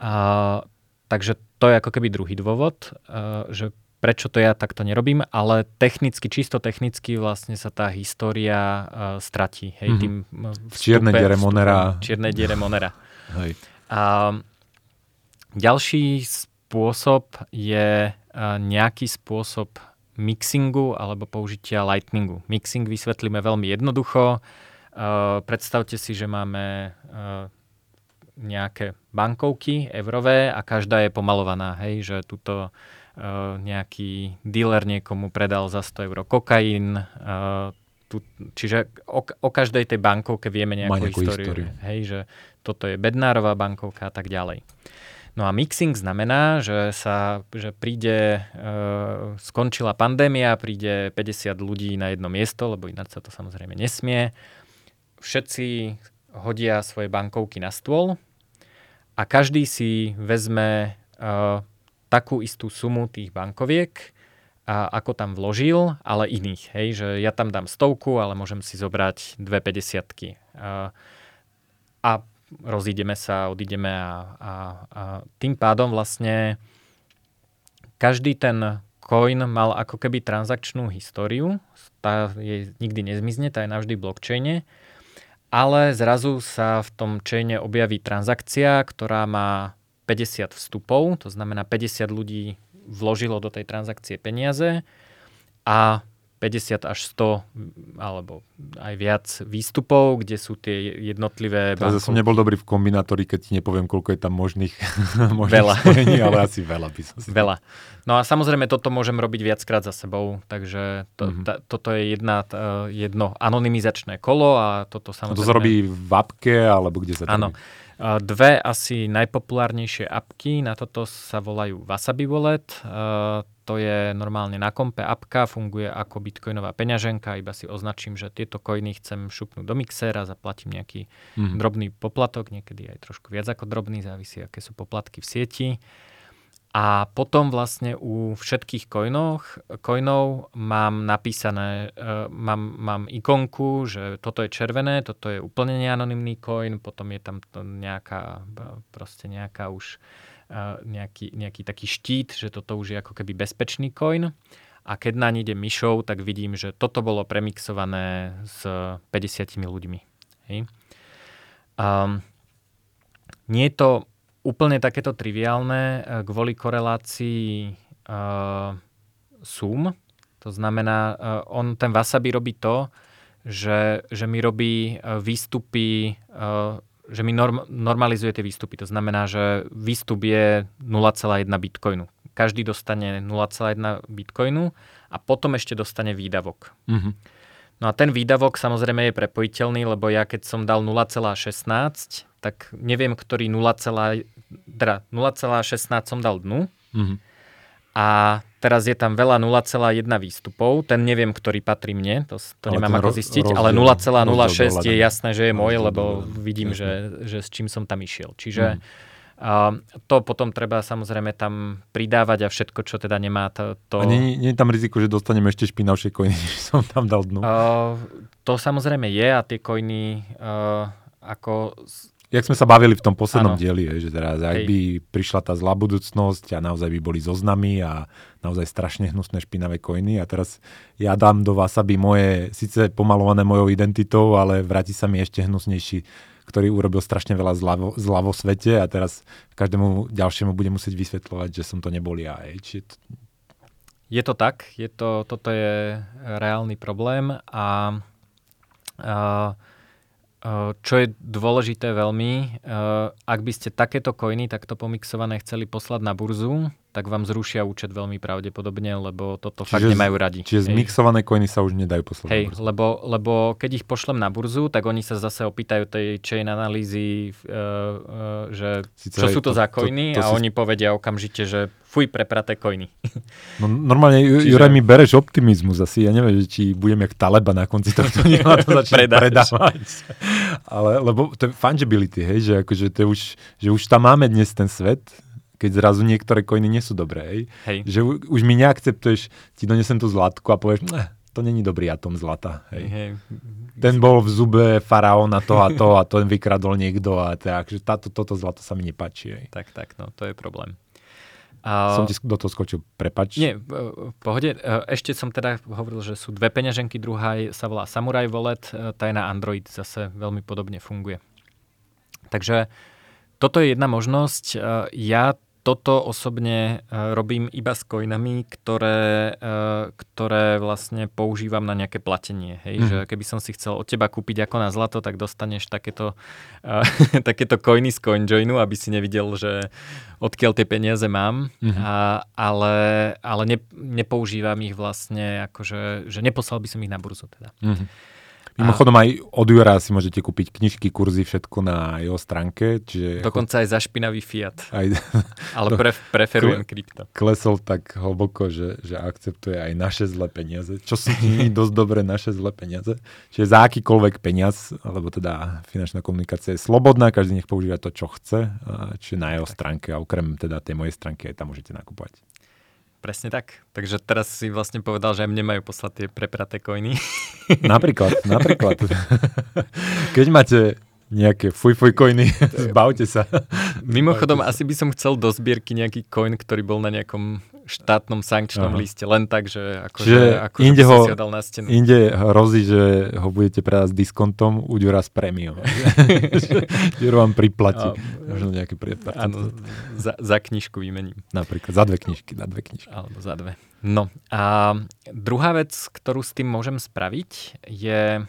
S1: A, takže to je ako keby druhý dôvod, uh, že prečo to ja takto nerobím, ale technicky, čisto technicky vlastne sa tá história uh, stratí. Hej, mm-hmm. tým
S2: vstupe, v čiernej diere Monera.
S1: Čiernej diere Monera. Hej. A ďalší spôsob je uh, nejaký spôsob mixingu alebo použitia lightningu. Mixing vysvetlíme veľmi jednoducho. Uh, predstavte si, že máme uh, nejaké bankovky eurové a každá je pomalovaná. Hej, že tuto Eh, nejaký dealer niekomu predal za 100 eur kokain, uh, tu, čiže o, o každej tej bankovke vieme nejakú, nejakú históriu. históriu. Hej, že toto je Bednárová bankovka a tak ďalej. No a mixing znamená, že sa že príde, uh, skončila pandémia, príde 50 ľudí na jedno miesto, lebo ináč sa to samozrejme nesmie. Všetci hodia svoje bankovky na stôl a každý si vezme takú istú sumu tých bankoviek, a ako tam vložil, ale iných. Hej, že ja tam dám stovku, ale môžem si zobrať dve 50 a, a rozídeme sa, odídeme a, a, a tým pádom vlastne každý ten coin mal ako keby transakčnú históriu, tá je nikdy nezmizne, tá je navždy blockchaine, ale zrazu sa v tom chaine objaví transakcia, ktorá má 50 vstupov, to znamená 50 ľudí vložilo do tej transakcie peniaze a 50 až 100 alebo aj viac výstupov, kde sú tie jednotlivé
S2: bankovky. som nebol dobrý v kombinátori, keď ti nepoviem, koľko je tam možných, možných veľa. spojení, ale asi veľa by som si
S1: Veľa. No a samozrejme toto môžem robiť viackrát za sebou, takže to, mm-hmm. ta, toto je jedna, t, jedno anonymizačné kolo a toto samozrejme...
S2: To sa robí v apke, alebo kde sa to
S1: Áno. Robí? Dve asi najpopulárnejšie apky, na toto sa volajú Wasabi Wallet. To je normálne na kompe apka, funguje ako bitcoinová peňaženka, iba si označím, že tieto coiny chcem šupnúť do mixera, zaplatím nejaký mm. drobný poplatok, niekedy aj trošku viac ako drobný, závisí, aké sú poplatky v sieti. A potom vlastne u všetkých coinoch, coinov mám napísané, uh, mám, mám ikonku, že toto je červené, toto je úplne neanonymný coin, potom je tam nejaká, proste nejaká už uh, nejaký, nejaký taký štít, že toto už je ako keby bezpečný coin. A keď na ide myšou, tak vidím, že toto bolo premixované s 50 ľuďmi. Hej. Um, nie je to úplne takéto triviálne eh, kvôli korelácii uh, sum. To znamená, uh, on ten Wasabi robí to, že, že mi robí výstupy, uh, že mi norm, normalizuje tie výstupy. To znamená, že výstup je 0,1 bitcoinu. Každý dostane 0,1 bitcoinu a potom ešte dostane výdavok. Mm-hmm. No a ten výdavok samozrejme je prepojiteľný, lebo ja keď som dal 0,16, tak neviem, ktorý 0, teda 0,16 som dal dnu. Mm-hmm. a teraz je tam veľa 0,1 výstupov, ten neviem, ktorý patrí mne, to, to nemám ako zistiť, ale 0,06 je jasné, že je môj, lebo vidím, že, že s čím som tam išiel. Čiže mm a to potom treba samozrejme tam pridávať a všetko, čo teda nemá to... to...
S2: A nie, nie je tam riziko, že dostaneme ešte špinavšie koiny, než som tam dal dnu? Uh,
S1: to samozrejme je a tie koiny uh, ako...
S2: Jak sme sa bavili v tom poslednom ano. dieli, že teraz, ak by prišla tá zlá budúcnosť a naozaj by boli zoznamy a naozaj strašne hnusné špinavé koiny a teraz ja dám do wasabi moje, síce pomalované mojou identitou, ale vráti sa mi ešte hnusnejší ktorý urobil strašne veľa zla vo, zla vo svete a teraz každému ďalšiemu budem musieť vysvetľovať, že som to nebol ja. Či to...
S1: Je to tak, je to, toto je reálny problém a, a čo je dôležité veľmi, ak by ste takéto koiny, takto pomixované chceli poslať na burzu, tak vám zrušia účet veľmi pravdepodobne, lebo toto čiže, fakt nemajú radi.
S2: Čiže hej. zmixované koiny sa už nedajú poslať
S1: hej, na burzu. Lebo, lebo keď ich pošlem na burzu, tak oni sa zase opýtajú tej chain analýzy, uh, uh, že Sice čo sú to, to za koiny to, to, to a si... oni povedia okamžite, že fuj, prepraté koiny.
S2: No, normálne, Čiže... Juraj, mi bereš optimizmus asi. Ja neviem, či budem jak Taleba na konci tohto diela to začne predávať. Ale, lebo to je fungibility, hej, že, akože to je už, že už tam máme dnes ten svet, keď zrazu niektoré koiny nie sú dobré. Hej. Že už mi neakceptuješ, ti donesem tú zlatku a povieš, ne, to není dobrý atom zlata. Hej. Hej. Ten bol v zube faraóna to a to a to vykradol niekto a tak, že táto, toto zlato sa mi nepáči. Hej.
S1: Tak, tak, no to je problém.
S2: A... Som ti do toho skočil, prepač.
S1: Nie, v pohode. E, ešte som teda hovoril, že sú dve peňaženky, druhá sa volá Samurai Wallet, e, tá je na Android, zase veľmi podobne funguje. Takže toto je jedna možnosť. E, ja toto osobne uh, robím iba s coinami, ktoré, uh, ktoré vlastne používam na nejaké platenie. Hej? Mm. Že keby som si chcel od teba kúpiť ako na zlato, tak dostaneš takéto, uh, takéto coiny z CoinJoinu, aby si nevidel, že odkiaľ tie peniaze mám. Mm. A, ale ale ne, nepoužívam ich vlastne, akože, že neposlal by som ich na burzu teda. Mm.
S2: Mimochodom aj od Jura si môžete kúpiť knižky, kurzy, všetko na jeho stránke. Čiže
S1: Dokonca aj za špinavý fiat. Aj, Ale pre, preferujem krypto.
S2: Klesol tak hlboko, že, že akceptuje aj naše zlé peniaze, čo sú dosť dobré naše zlé peniaze. Čiže za akýkoľvek peniaz, alebo teda finančná komunikácia je slobodná, každý nech používa to, čo chce, čiže na jeho stránke a okrem teda tej mojej stránky aj tam môžete nakúpať.
S1: Presne tak. Takže teraz si vlastne povedal, že mne majú poslať tie prepraté koiny.
S2: Napríklad, napríklad. Keď máte nejaké fuj fuj coiny, zbavte sa.
S1: Mimochodom, zbavte asi by som chcel do zbierky nejaký coin, ktorý bol na nejakom štátnom sankčnom Aha. liste, len tak, že ako, že, ako
S2: inde ho, si ho dal na stenu. Inde hrozí, že ho budete predať s diskontom u Ďura s prémiou. Ďuro vám priplatí. Možno nejaký
S1: Áno, za, za knižku vymením.
S2: Napríklad, za dve knižky, za dve knižky.
S1: Alebo za dve. No a druhá vec, ktorú s tým môžem spraviť, je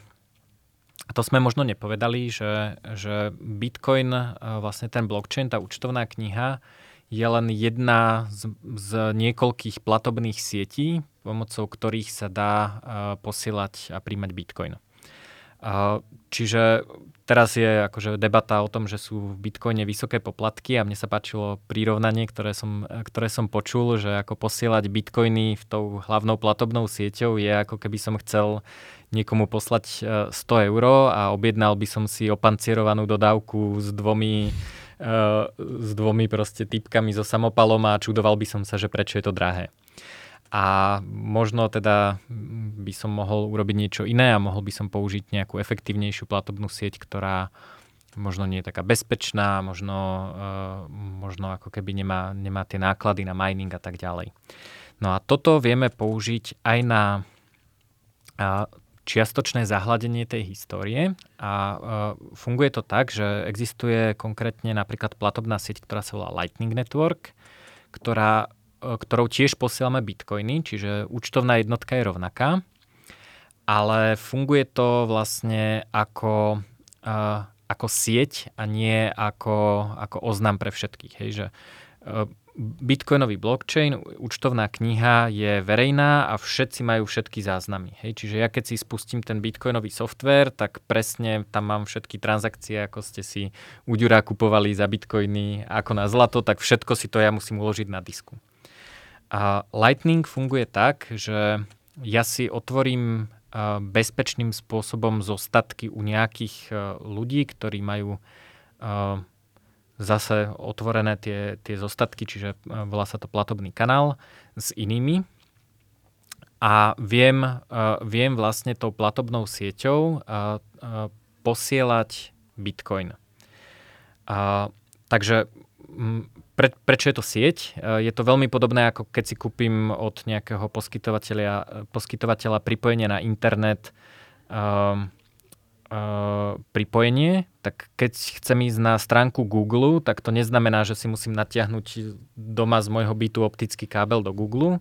S1: a to sme možno nepovedali, že, že Bitcoin, e, vlastne ten blockchain, tá účtovná kniha, je len jedna z, z niekoľkých platobných sietí, pomocou ktorých sa dá uh, posielať a príjmať Bitcoin. Uh, čiže teraz je akože debata o tom, že sú v Bitcoine vysoké poplatky a mne sa páčilo prirovnanie, ktoré som, ktoré som počul, že ako posielať Bitcoiny v tou hlavnou platobnou sieťou je ako keby som chcel niekomu poslať 100 e, eur a objednal by som si opancierovanú dodávku s dvomi s dvomi proste typkami so samopalom a čudoval by som sa, že prečo je to drahé. A možno teda by som mohol urobiť niečo iné a mohol by som použiť nejakú efektívnejšiu platobnú sieť, ktorá možno nie je taká bezpečná, možno, uh, možno ako keby nemá, nemá tie náklady na mining a tak ďalej. No a toto vieme použiť aj na čiastočné zahladenie tej histórie a uh, funguje to tak, že existuje konkrétne napríklad platobná sieť, ktorá sa volá Lightning Network, ktorá, uh, ktorou tiež posielame bitcoiny, čiže účtovná jednotka je rovnaká, ale funguje to vlastne ako, uh, ako sieť a nie ako, ako oznam pre všetkých. Hej, že Bitcoinový blockchain, účtovná kniha je verejná a všetci majú všetky záznamy. Hej? Čiže ja keď si spustím ten bitcoinový software, tak presne tam mám všetky transakcie, ako ste si u Ďura kupovali za bitcoiny ako na zlato, tak všetko si to ja musím uložiť na disku. A Lightning funguje tak, že ja si otvorím bezpečným spôsobom zostatky u nejakých ľudí, ktorí majú zase otvorené tie, tie zostatky, čiže volá sa to platobný kanál s inými. A viem, viem vlastne tou platobnou sieťou posielať Bitcoin. Takže pre, prečo je to sieť? Je to veľmi podobné, ako keď si kúpim od nejakého poskytovateľa, poskytovateľa pripojenie na internet uh, pripojenie, tak keď chcem ísť na stránku Google, tak to neznamená, že si musím natiahnuť doma z môjho bytu optický kábel do Google,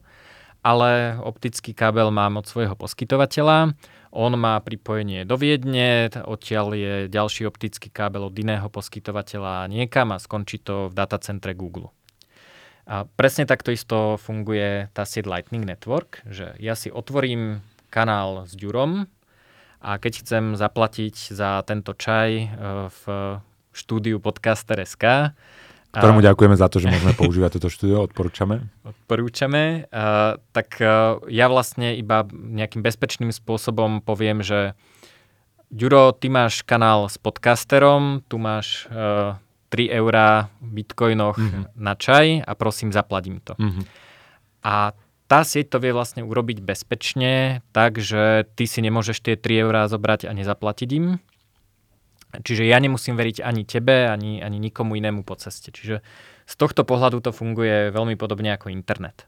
S1: ale optický kábel mám od svojho poskytovateľa on má pripojenie do Viedne, odtiaľ je ďalší optický kábel od iného poskytovateľa niekam a skončí to v datacentre Google. A presne takto isto funguje tá sieť Lightning Network, že ja si otvorím kanál s Ďurom a keď chcem zaplatiť za tento čaj e, v štúdiu podcaster.sk,
S2: ktorému ďakujeme za to, že môžeme používať toto štúdio, odporúčame.
S1: Odporúčame. Uh, tak uh, ja vlastne iba nejakým bezpečným spôsobom poviem, že Ďuro, ty máš kanál s podcasterom, tu máš uh, 3 eurá v bitcoinoch mm-hmm. na čaj a prosím, zaplatím to. Mm-hmm. A tá sieť to vie vlastne urobiť bezpečne, tak, že ty si nemôžeš tie 3 eurá zobrať a nezaplatiť im, Čiže ja nemusím veriť ani tebe, ani, ani nikomu inému po ceste. Čiže z tohto pohľadu to funguje veľmi podobne ako internet.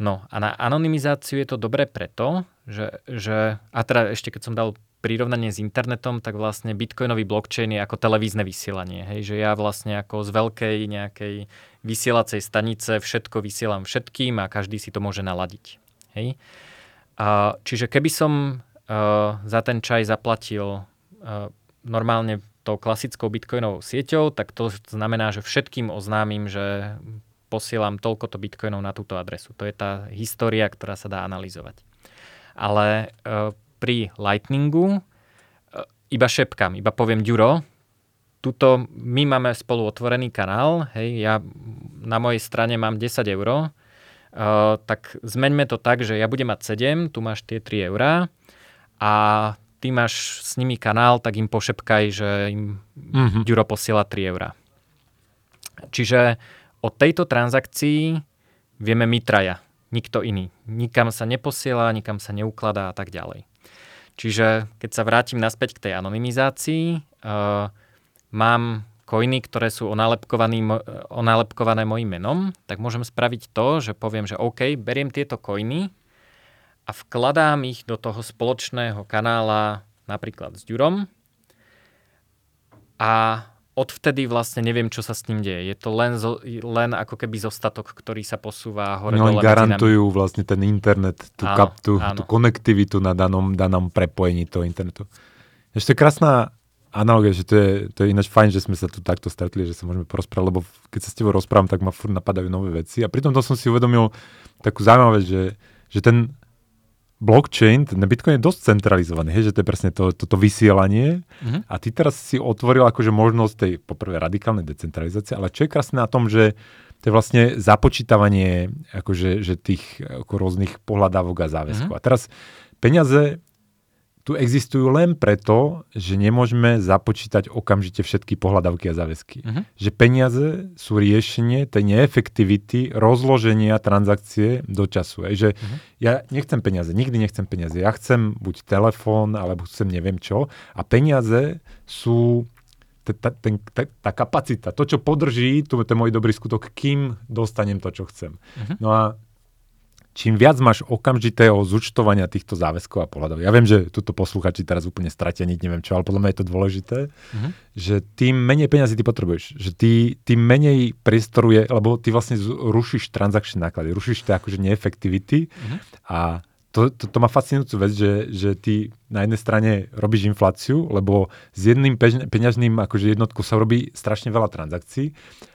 S1: No a na anonymizáciu je to dobré preto, že, že a teda ešte keď som dal prirovnanie s internetom, tak vlastne bitcoinový blockchain je ako televízne vysielanie. Hej? Že ja vlastne ako z veľkej nejakej vysielacej stanice všetko vysielam všetkým a každý si to môže naladiť. Hej? A, čiže keby som uh, za ten čaj zaplatil uh, normálne tou klasickou bitcoinovou sieťou, tak to znamená, že všetkým oznámim, že posielam toľkoto bitcoinov na túto adresu. To je tá história, ktorá sa dá analyzovať. Ale e, pri Lightningu e, iba šepkám, iba poviem Ďuro, tuto my máme spolu otvorený kanál, hej, ja na mojej strane mám 10 eur, uh, tak zmeňme to tak, že ja budem mať 7, tu máš tie 3 eurá a ty máš s nimi kanál, tak im pošepkaj, že im mm-hmm. Ďuro posiela 3 eurá. Čiže od tejto transakcii vieme my traja, nikto iný. Nikam sa neposiela, nikam sa neukladá a tak ďalej. Čiže keď sa vrátim naspäť k tej anonymizácii, uh, mám coiny, ktoré sú onálepkované mojim menom, tak môžem spraviť to, že poviem, že OK, beriem tieto coiny a vkladám ich do toho spoločného kanála napríklad s Ďurom a odvtedy vlastne neviem, čo sa s ním deje. Je to len, zo, len ako keby zostatok, ktorý sa posúva hore
S2: no, dole. garantujú vlastne ten internet, tú, áno, kap, tú, áno. tú konektivitu na danom, danom prepojení toho internetu. Ešte krásna analogia, že to je, to je ináč fajn, že sme sa tu takto stretli, že sa môžeme porozprávať, lebo keď sa s tebou rozprávam, tak ma furt napadajú nové veci. A pritom to som si uvedomil takú zaujímavú že, že ten blockchain, ten Bitcoin je dosť centralizovaný, hej, že to je presne to, toto vysielanie mm-hmm. a ty teraz si otvoril akože možnosť tej poprvé radikálnej decentralizácie, ale čo je krásne na tom, že to je vlastne započítavanie akože, že tých ako rôznych pohľadávok a záväzkov. Mm-hmm. A teraz peniaze tu existujú len preto, že nemôžeme započítať okamžite všetky pohľadavky a záväzky. Uh-huh. Že peniaze sú riešenie tej neefektivity rozloženia transakcie do času. Ej, že uh-huh. ja nechcem peniaze, nikdy nechcem peniaze. Ja chcem buď telefón, alebo chcem neviem čo. A peniaze sú tá, ten, tá, tá kapacita, to, čo podrží tu, ten môj dobrý skutok, kým dostanem to, čo chcem. Uh-huh. No a čím viac máš okamžitého zúčtovania týchto záväzkov a pohľadov. Ja viem, že tuto posluchači teraz úplne stratia nič, neviem čo, ale podľa mňa je to dôležité, uh-huh. že tým menej peniazy ty potrebuješ. Že ty, tým menej priestoru je, lebo ty vlastne rušíš transakčné náklady, rušíš to akože neefektivity uh-huh. a to, to, to má fascinujúcu vec, že, že ty na jednej strane robíš infláciu, lebo s jedným peňažným akože jednotkou sa robí strašne veľa transakcií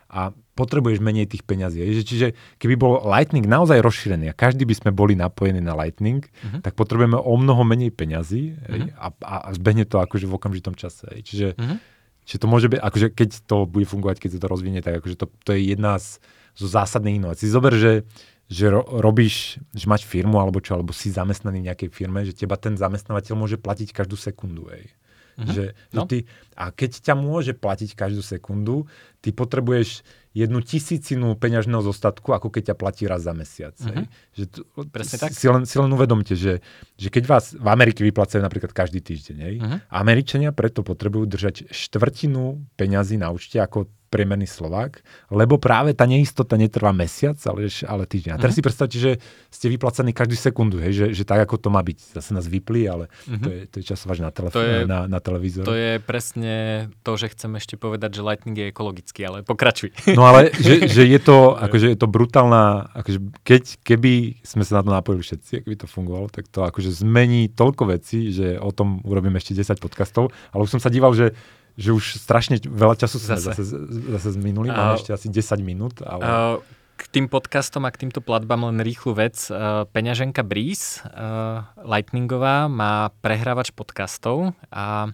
S2: a potrebuješ menej tých peňazí. Čiže keby bol Lightning naozaj rozšírený a každý by sme boli napojení na Lightning, uh-huh. tak potrebujeme o mnoho menej peňazí uh-huh. a, a zbehne to akože v okamžitom čase. Čiže, uh-huh. čiže to môže byť, akože keď to bude fungovať, keď sa to rozvinie, tak akože to, to je jedna z, zo zásadných inovácií. Zober, že, že ro, robíš, že máš firmu alebo čo, alebo si zamestnaný v nejakej firme, že teba ten zamestnávateľ môže platiť každú sekundu. Ej. Mm-hmm. Že, no. že ty, a keď ťa môže platiť každú sekundu, ty potrebuješ jednu tisícinu peňažného zostatku, ako keď ťa platí raz za mesiac. Mm-hmm. Že tu,
S1: Presne tak.
S2: Si len, si len uvedomte, že, že keď vás v Amerike vyplacajú napríklad každý týždeň, mm-hmm. Američania preto potrebujú držať štvrtinu peňazí na účte ako priemerný Slovák, lebo práve tá neistota netrvá mesiac, ale, ale týždeň. A teraz mm-hmm. si predstavte, že ste vyplacení každú sekundu, hej, že, že tak, ako to má byť. Zase nás vyplí, ale mm-hmm. to, je, to je časovač na, telefón, na, na televízor.
S1: To je presne to, že chcem ešte povedať, že Lightning je ekologický, ale pokračuj.
S2: No ale že, že je to, akože je to brutálna, akože keď, keby sme sa na to napojili všetci, keby to fungovalo, tak to akože zmení toľko vecí, že o tom urobím ešte 10 podcastov, ale už som sa díval, že že už strašne veľa času sme zase, zase, zase minuli, máme uh, ešte asi 10 minút. Ale... Uh,
S1: k tým podcastom a k týmto platbám len rýchlu vec. Uh, peňaženka Breeze, uh, Lightningová, má prehrávač podcastov a,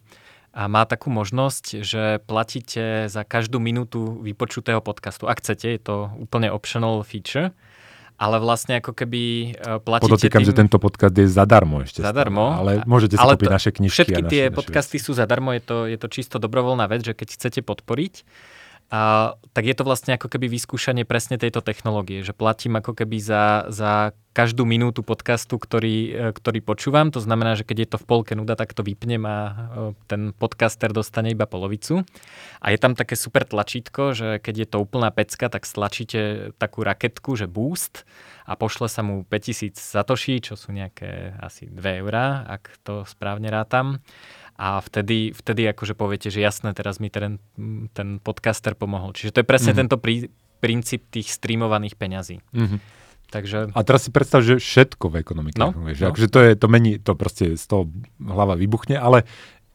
S1: a má takú možnosť, že platíte za každú minútu vypočutého podcastu. Ak chcete, je to úplne optional feature ale vlastne ako keby uh, platíte
S2: Podotýkam,
S1: tým...
S2: že tento podcast je zadarmo ešte.
S1: Zadarmo.
S2: Stále, ale môžete si ale kúpiť to, naše knižky.
S1: Všetky
S2: naše,
S1: tie
S2: naše
S1: podcasty veci. sú zadarmo, je to, je to čisto dobrovoľná vec, že keď chcete podporiť, a, tak je to vlastne ako keby vyskúšanie presne tejto technológie, že platím ako keby za, za každú minútu podcastu, ktorý, e, ktorý počúvam. To znamená, že keď je to v polke nuda, tak to vypnem a e, ten podcaster dostane iba polovicu. A je tam také super tlačítko, že keď je to úplná pecka, tak stlačíte takú raketku, že boost a pošle sa mu 5000 satoší, čo sú nejaké asi 2 eurá, ak to správne rátam a vtedy, vtedy akože poviete, že jasné, teraz mi ten, ten podcaster pomohol. Čiže to je presne mm-hmm. tento prí, princíp tých streamovaných peňazí. Mm-hmm. Takže...
S2: A teraz si predstav, že všetko v ekonomike. No, vieš, no. Akože to, je, to mení, to proste z toho hlava vybuchne, ale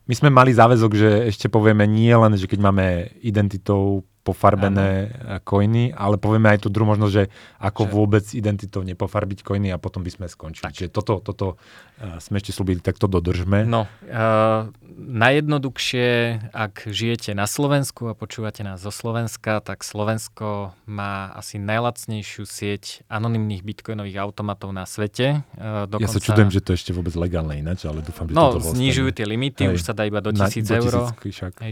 S2: my sme mali záväzok, že ešte povieme nie len, že keď máme identitou pofarbené ano. coiny, ale povieme aj tú druhú možnosť, že ako že... vôbec identitou nepofarbiť coiny a potom by sme skončili. Tak. Čiže toto, toto uh, sme ešte slúbili, tak to dodržme.
S1: No, uh, najjednoduchšie, ak žijete na Slovensku a počúvate nás zo Slovenska, tak Slovensko má asi najlacnejšiu sieť anonimných bitcoinových automatov na svete.
S2: Uh, dokonca... Ja sa čudujem, že to ešte vôbec legálne ináč, ale dúfam, že
S1: no,
S2: to
S1: znižujú tie limity, Hej. už sa dá iba do 1000 eur.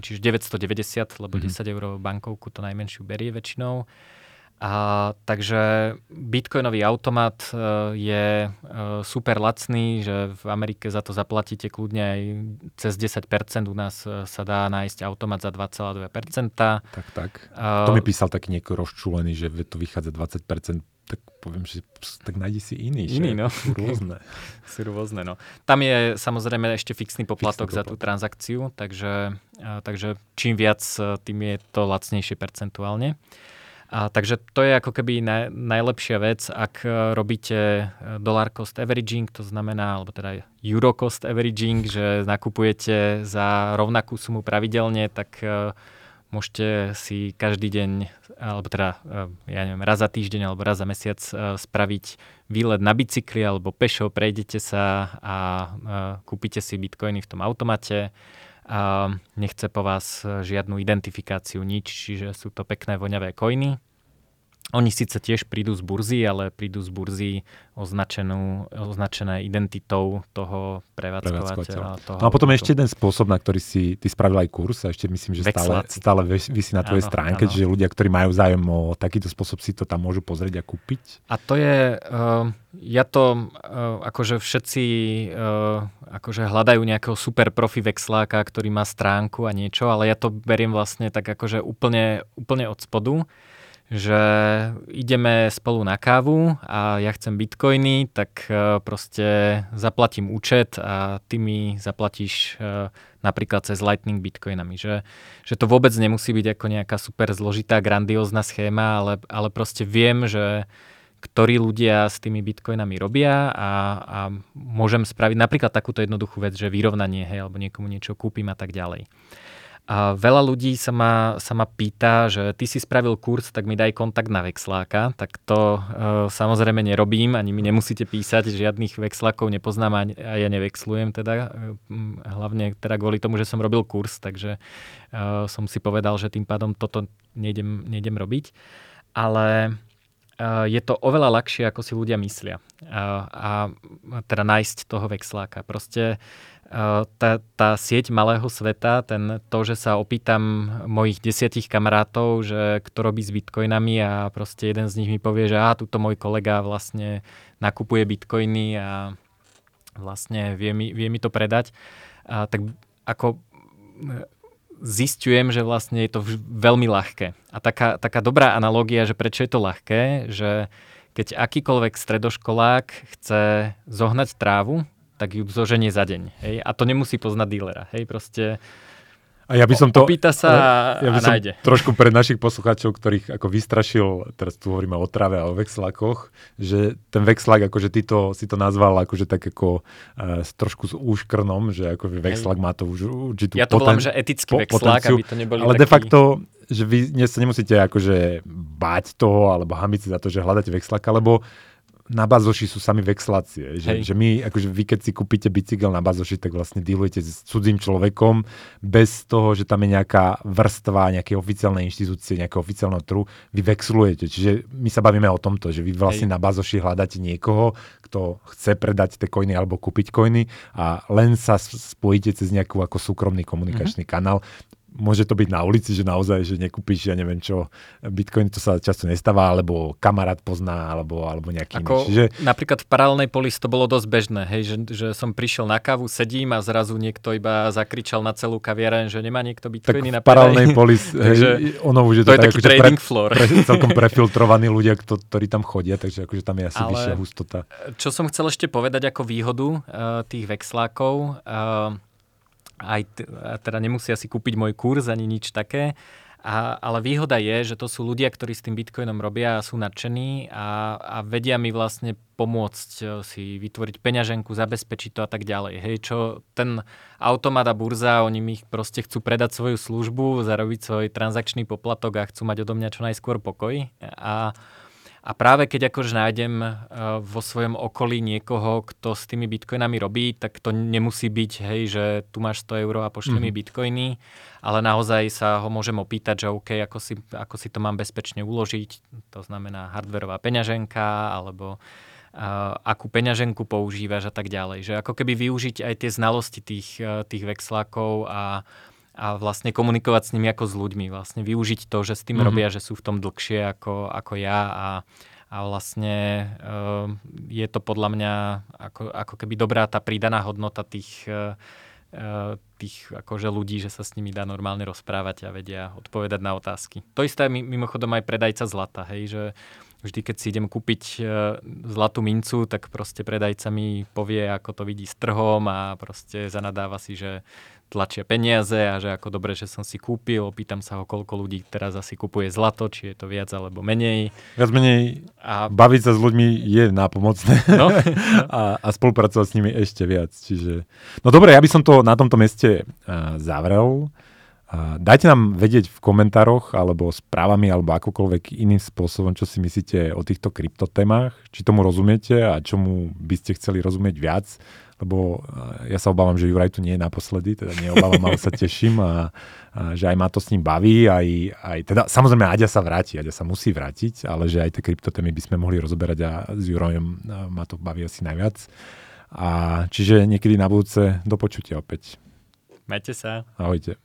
S1: Čiže 990, lebo mm-hmm. 10 eur bankovku tú najmenšiu berie väčšinou. A, takže bitcoinový automat e, je e, super lacný, že v Amerike za to zaplatíte kľudne aj cez 10%, u nás e, sa dá nájsť automat za 2,2%.
S2: Tak, tak. To mi písal taký niekto rozčúlený, že to vychádza 20%, tak poviem, že tak nájdi si iný.
S1: Iný, no.
S2: Sú rôzne.
S1: Sú rôzne, no. Tam je samozrejme ešte fixný poplatok fixný za tú transakciu, takže, takže čím viac, tým je to lacnejšie percentuálne. A, takže to je ako keby naj, najlepšia vec, ak e, robíte e, dollar cost averaging, to znamená, alebo teda euro cost averaging, že nakupujete za rovnakú sumu pravidelne, tak uh, môžete si každý deň, alebo teda, uh, ja neviem, raz za týždeň alebo raz za mesiac uh, spraviť výlet na bicykli alebo pešo, prejdete sa a kúpite si bitcoiny v tom automate a nechce po vás žiadnu identifikáciu, nič, čiže sú to pekné voňavé koiny. Oni síce tiež prídu z burzy, ale prídu z burzy označenú, označené identitou toho prevádzkovateľa. Toho
S2: no a potom ešte jeden spôsob, na ktorý si ty spravil aj kurz a ešte myslím, že stále, stále vysí na tvojej áno, stránke, áno. čiže ľudia, ktorí majú záujem o takýto spôsob si to tam môžu pozrieť a kúpiť.
S1: A to je, uh, ja to, uh, akože všetci uh, akože hľadajú nejakého super profi vexláka, ktorý má stránku a niečo, ale ja to beriem vlastne tak akože úplne, úplne od spodu že ideme spolu na kávu a ja chcem bitcoiny, tak e, proste zaplatím účet a ty mi zaplatíš e, napríklad cez Lightning bitcoinami. Že, že to vôbec nemusí byť ako nejaká super zložitá, grandiózna schéma, ale, ale proste viem, že ktorí ľudia s tými bitcoinami robia a, a môžem spraviť napríklad takúto jednoduchú vec, že vyrovnanie, hej, alebo niekomu niečo kúpim a tak ďalej. A veľa ľudí sa ma, sa ma pýta, že ty si spravil kurz, tak mi daj kontakt na vexláka. Tak to e, samozrejme nerobím, ani mi nemusíte písať, žiadnych vexlákov nepoznám a, a ja nevexlujem teda. E, hlavne teda kvôli tomu, že som robil kurz, takže e, som si povedal, že tým pádom toto nejdem, nejdem robiť. Ale je to oveľa ľahšie, ako si ľudia myslia. A teda nájsť toho vexláka. Proste tá, tá sieť malého sveta, ten, to, že sa opýtam mojich desiatich kamarátov, že kto robí s bitcoinami a proste jeden z nich mi povie, že a tuto môj kolega vlastne nakupuje bitcoiny a vlastne vie mi, vie mi to predať, a, tak ako zistujem, že vlastne je to veľmi ľahké. A taká, taká dobrá analogia, že prečo je to ľahké, že keď akýkoľvek stredoškolák chce zohnať trávu, tak ju zoženie za deň. Hej? A to nemusí poznať dílera. Hej? Proste
S2: a ja by som to...
S1: Opýta sa
S2: ja by
S1: a nájde.
S2: trošku pre našich poslucháčov, ktorých ako vystrašil, teraz tu hovoríme o trave a o vexlakoch, že ten vexlak, akože ty to, si to nazval akože tak ako uh, trošku s úškrnom, že ako vexlak má to už určitú
S1: Ja to poten- volám, že etický po, vexlak, aby to neboli
S2: Ale
S1: taký...
S2: de facto, že vy sa nemusíte akože báť toho, alebo hambiť si za to, že hľadáte vexlaka, lebo na bazoši sú sami vexlácie. Že, že my, akože vy keď si kúpite bicykel na bazoši, tak vlastne dealujete s cudzím človekom bez toho, že tam je nejaká vrstva nejaké oficiálnej inštitúcie, nejakého oficiálneho trhu, vy vexlujete. Čiže my sa bavíme o tomto, že vy vlastne Hej. na bazoši hľadáte niekoho, kto chce predať tie koiny alebo kúpiť koiny a len sa spojíte cez nejakú ako súkromný komunikačný mm-hmm. kanál môže to byť na ulici, že naozaj, že nekúpiš, ja neviem čo, Bitcoin, to sa často nestáva, alebo kamarát pozná, alebo, alebo nejaký
S1: Ako, Čiže... Napríklad v paralelnej polis to bolo dosť bežné, hej, že, že som prišiel na kávu, sedím a zrazu niekto iba zakričal na celú kaviareň, že nemá niekto Bitcoiny
S2: tak na paralelnej polis, hej, ono už je
S1: to, to je tak, taký akože trading pre, floor.
S2: Pre, celkom prefiltrovaní ľudia, kto, ktorí tam chodia, takže akože tam je asi Ale vyššia hustota.
S1: Čo som chcel ešte povedať ako výhodu uh, tých vexlákov, uh, aj t- teda nemusia si kúpiť môj kurz ani nič také. A, ale výhoda je, že to sú ľudia, ktorí s tým bitcoinom robia a sú nadšení a, a vedia mi vlastne pomôcť e, si vytvoriť peňaženku, zabezpečiť to a tak ďalej. Hej, čo ten automat a burza, oni mi proste chcú predať svoju službu, zarobiť svoj transakčný poplatok a chcú mať odo mňa čo najskôr pokoj. A a práve keď akože nájdem uh, vo svojom okolí niekoho, kto s tými bitcoinami robí, tak to nemusí byť, hej, že tu máš 100 eur a pošli mm. mi mhm. bitcoiny, ale naozaj sa ho môžem opýtať, že OK, ako si, ako si to mám bezpečne uložiť, to znamená hardverová peňaženka, alebo uh, akú peňaženku používaš a tak ďalej. Že ako keby využiť aj tie znalosti tých, uh, tých vexlákov a a vlastne komunikovať s nimi ako s ľuďmi. Vlastne využiť to, že s tým mm-hmm. robia, že sú v tom dlhšie ako, ako ja a, a vlastne uh, je to podľa mňa ako, ako keby dobrá tá pridaná hodnota tých, uh, tých akože ľudí, že sa s nimi dá normálne rozprávať a vedia odpovedať na otázky. To isté je mimochodom aj predajca zlata, hej, že vždy, keď si idem kúpiť uh, zlatú mincu, tak proste predajca mi povie, ako to vidí s trhom a proste zanadáva si, že tlačia peniaze a že ako dobre, že som si kúpil. Opýtam sa ho, koľko ľudí teraz asi kupuje zlato, či je to viac alebo menej.
S2: Viac menej a... baviť sa s ľuďmi je nápomocné no? a, a spolupracovať s nimi ešte viac. Čiže... No dobre, ja by som to na tomto meste uh, zavrel. Dajte nám vedieť v komentároch alebo správami alebo akokoľvek iným spôsobom, čo si myslíte o týchto kryptotémach, či tomu rozumiete a čomu by ste chceli rozumieť viac lebo eh, ja sa obávam, že Juraj tu nie je naposledy, teda neobávam, ale sa teším a, a že aj ma to s ním baví, aj, aj teda samozrejme Aďa sa vráti, Aďa sa musí vrátiť, ale že aj tie kryptotémy by sme mohli rozoberať a s Jurajom eh, ma to baví asi najviac. A čiže niekedy na budúce do počutia opäť.
S1: Majte sa.
S2: Ahojte.